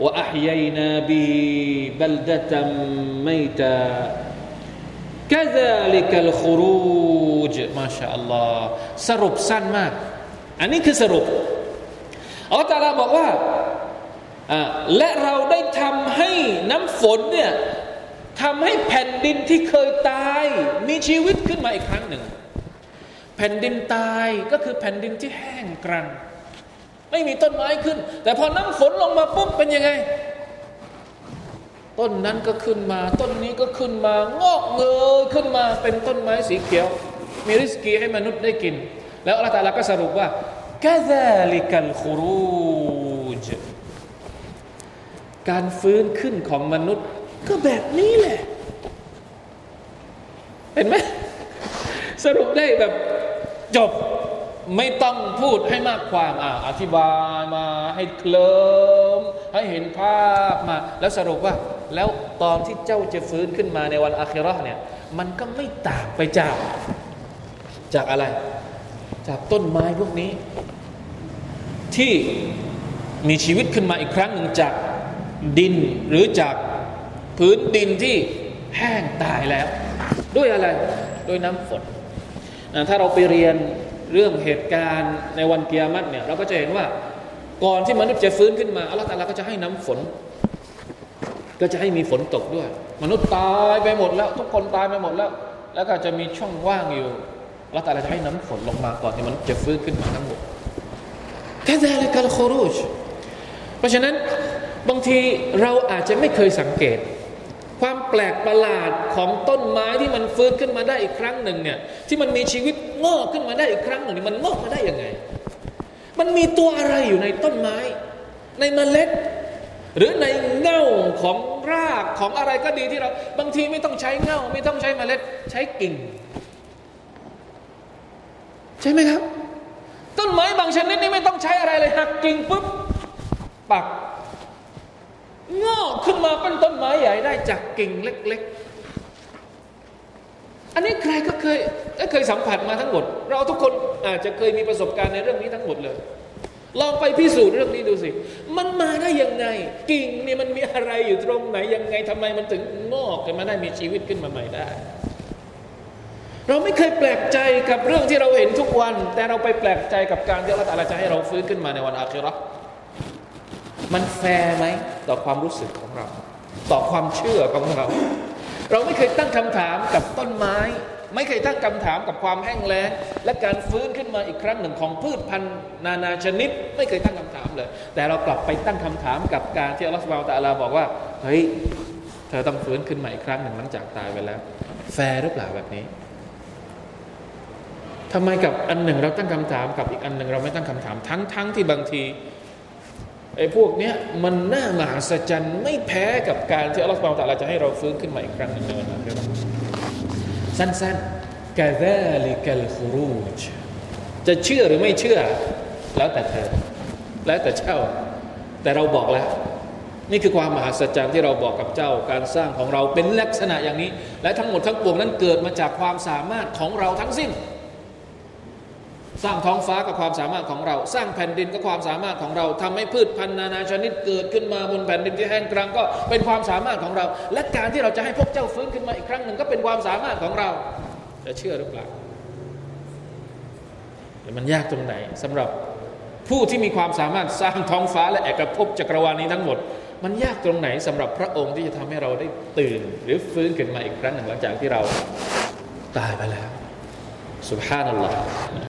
وأحيينا به بلدة ميتا كذلك الخروج ما شاء الله สรุปสั้นมาก อันนี้คือสรุปอัลลอฮฺตาลาบอกว่าและเราได้ทำให้น้ำฝนเนี่ยทำให้แผ่นดินที่เคยตาย มีชีวิตขึ้นมาอีกครั้งหนึ่ง แผ่นดินตายก็คือแผ่นดินที่แห้งกรัน ไม่มีต้นไม้ขึ้น แต่พอน้ำฝนลงมาปุ๊บเป็นยังไง ต้นนั้นก็ขึ้นมา ต้นนี้ก็ขึ้นมางอกเงยขึ้นมาเป็นต้นไม้สีเขียว มีริสกีให้มนุษย์ได้กิน แล้วอัลลอฮฺก็สรุปว่ากาซาลิกัลคูรูจการฟื้นขึ้นของมนุษย์ ก็แบบนี้แหละ เห็นไหมสรุปได้แบบจบ ไม่ต้องพูดให้มากความอ่าอธิบายมาให้เคลิมให้เห็นภาพมา แล้วสรุปว่า แล้วตอนที่เจ้าจะฟื้นขึ้นมาในวันอาคิรอเนี่ย มันก็ไม่ต่างไปจาก จากอะไร จากต้นไม้พวกนี้ ที่มีชีวิตขึ้นมาอีกครั้งหนึ่งจากดินหรือจากพื้นดินที่แห้งตายแล้ว ด้วยอะไร ด้วยน้ำฝน ถ้าเราไปเรียน เรื่องเหตุการณ์ในวันเกิยามัตเนี่ยเราก็จะเห็นว่าก่อนที่มนุษย์จะฟื้นขึ้นมาอัลลอฮฺตาลาก็จะให้น้ำฝน ก็จะให้มีฝนตกด้วย มนุษย์ตายไปหมดแล้ว ทุกคนตายไปหมดแล้ว แล้วก็จะมีช่องว่างอยู่อัลลอฮฺตาลาจะให้น้ำฝนลงมาก่อนที่มนุษย์จะฟื้นขึ้นมาทั้งหมดแค่ได้เลยการโครูชเพราะฉะนั้นบางทีเราอาจจะไม่เคยสังเกต ความแปลกประหลาดของต้นไม้ที่มันฟื้นขึ้นมาได้อีกครั้งหนึ่งเนี่ยที่มันมีชีวิต งอกขึ้นมาได้อีกครั้งหนึ่งมันงอกมาได้ยังไง มันมีตัวอะไรอยู่ในต้นไม้ ในเมล็ด หรือในเง่าของรากของอะไรก็ดีที่เรา บางทีไม่ต้องใช้เง่าไม่ต้องใช้เมล็ด ใช้กิ่ง ใช่ไหมครับ ต้นไม้บางชนิดนี่ไม่ต้องใช้อะไรเลยหักกิ่งปุ๊บปักงอกขึ้นมาเป็นต้นไม้ใหญ่ได้จากกิ่งเล็ก ๆ อันนี้ใครก็เคยก็เคยสัมผัสมาทั้งหมด เราทุกคนอาจจะเคยมีประสบการณ์ในเรื่องนี้ทั้งหมดเลย ลองไปพิสูจน์เรื่องนี้ดูสิ มันมาได้ยังไง กิ่งนี่มันมีอะไรอยู่ตรงไหนยังไงทำไมมันถึงงอกขึ้นมาได้มีชีวิตขึ้นมาใหม่ได้ เราไม่เคยแปลกใจกับเรื่องที่เราเห็นทุกวัน แต่เราไปแปลกใจกับการที่อัลลอฮฺจะให้เราฟื้นขึ้นมาในวันอาคิรอมันแฟร์ไหมต่อความรู้สึกของเรา ต่อความเชื่อของเรา เราไม่เคยตั้งคำถามกับต้นไม้ ไม่เคยตั้งคำถามกับความแห้งแล้ง และการฟื้นขึ้นมาอีกครั้งหนึ่งของพืชพันธุ์นานาชนิด ไม่เคยตั้งคำถามเลย แต่เรากลับไปตั้งคำถามกับการที่อัลลอฮฺสุบานตะลาบอกว่าเฮ้ยเธอต้องฟื้นขึ้นมาอีกครั้งหนึ่งหลังจากตายไปแล้ว แฟร์หรือเปล่าแบบนี้ทำไมกับอันหนึ่งเราตั้งคำถามกับอีกอันหนึ่งเราไม่ตั้งคำถามทั้งทั้งที่บางที ไอ้พวกเนี้ยมันน่ามหัศจรรย์ไม่แพ้กับการที่อัลลอฮฺ سبحانه وتعالى จะให้เราฟื้นขึ้นมาอีกครั้งหนึ่งในวันนั้นสั้นๆ كذلك الخروج จะเชื่อหรือไม่เชื่อ แล้วแต่เธอ แล้วแต่เจ้า แต่เราบอกแล้ว นี่คือความมหัศจรรย์ที่เราบอกกับเจ้า การสร้างของเราเป็นลักษณะอย่างนี้ และทั้งหมดทั้งปวงนั้นเกิดมาจากความสามารถของเราทั้งสิ้น สร้างท้องฟ้ากับความสามารถของเรา สร้างแผ่นดินกับความสามารถของเรา ทำให้พืชพันธุ์นานาชนิดเกิดขึ้นมาบนแผ่นดินที่แห้งกรังก็เป็นความสามารถของเรา และการที่เราจะให้พวกเจ้าฟื้นขึ้นมาอีกครั้งหนึ่งก็เป็นความสามารถของเรา จะเชื่อหรือเปล่ามันยากตรงไหน สำหรับผู้ที่มีความสามารถสร้างท้องฟ้าและเอกภพจักรวาลนี้ทั้งหมด มันยากตรงไหนสำหรับพระองค์ที่จะทำให้เราได้ตื่น หรือฟื้นขึ้นมาอีกครั้งหนึ่งหลังจากที่เราตายไปแล้วสุภฮานัลลอฮ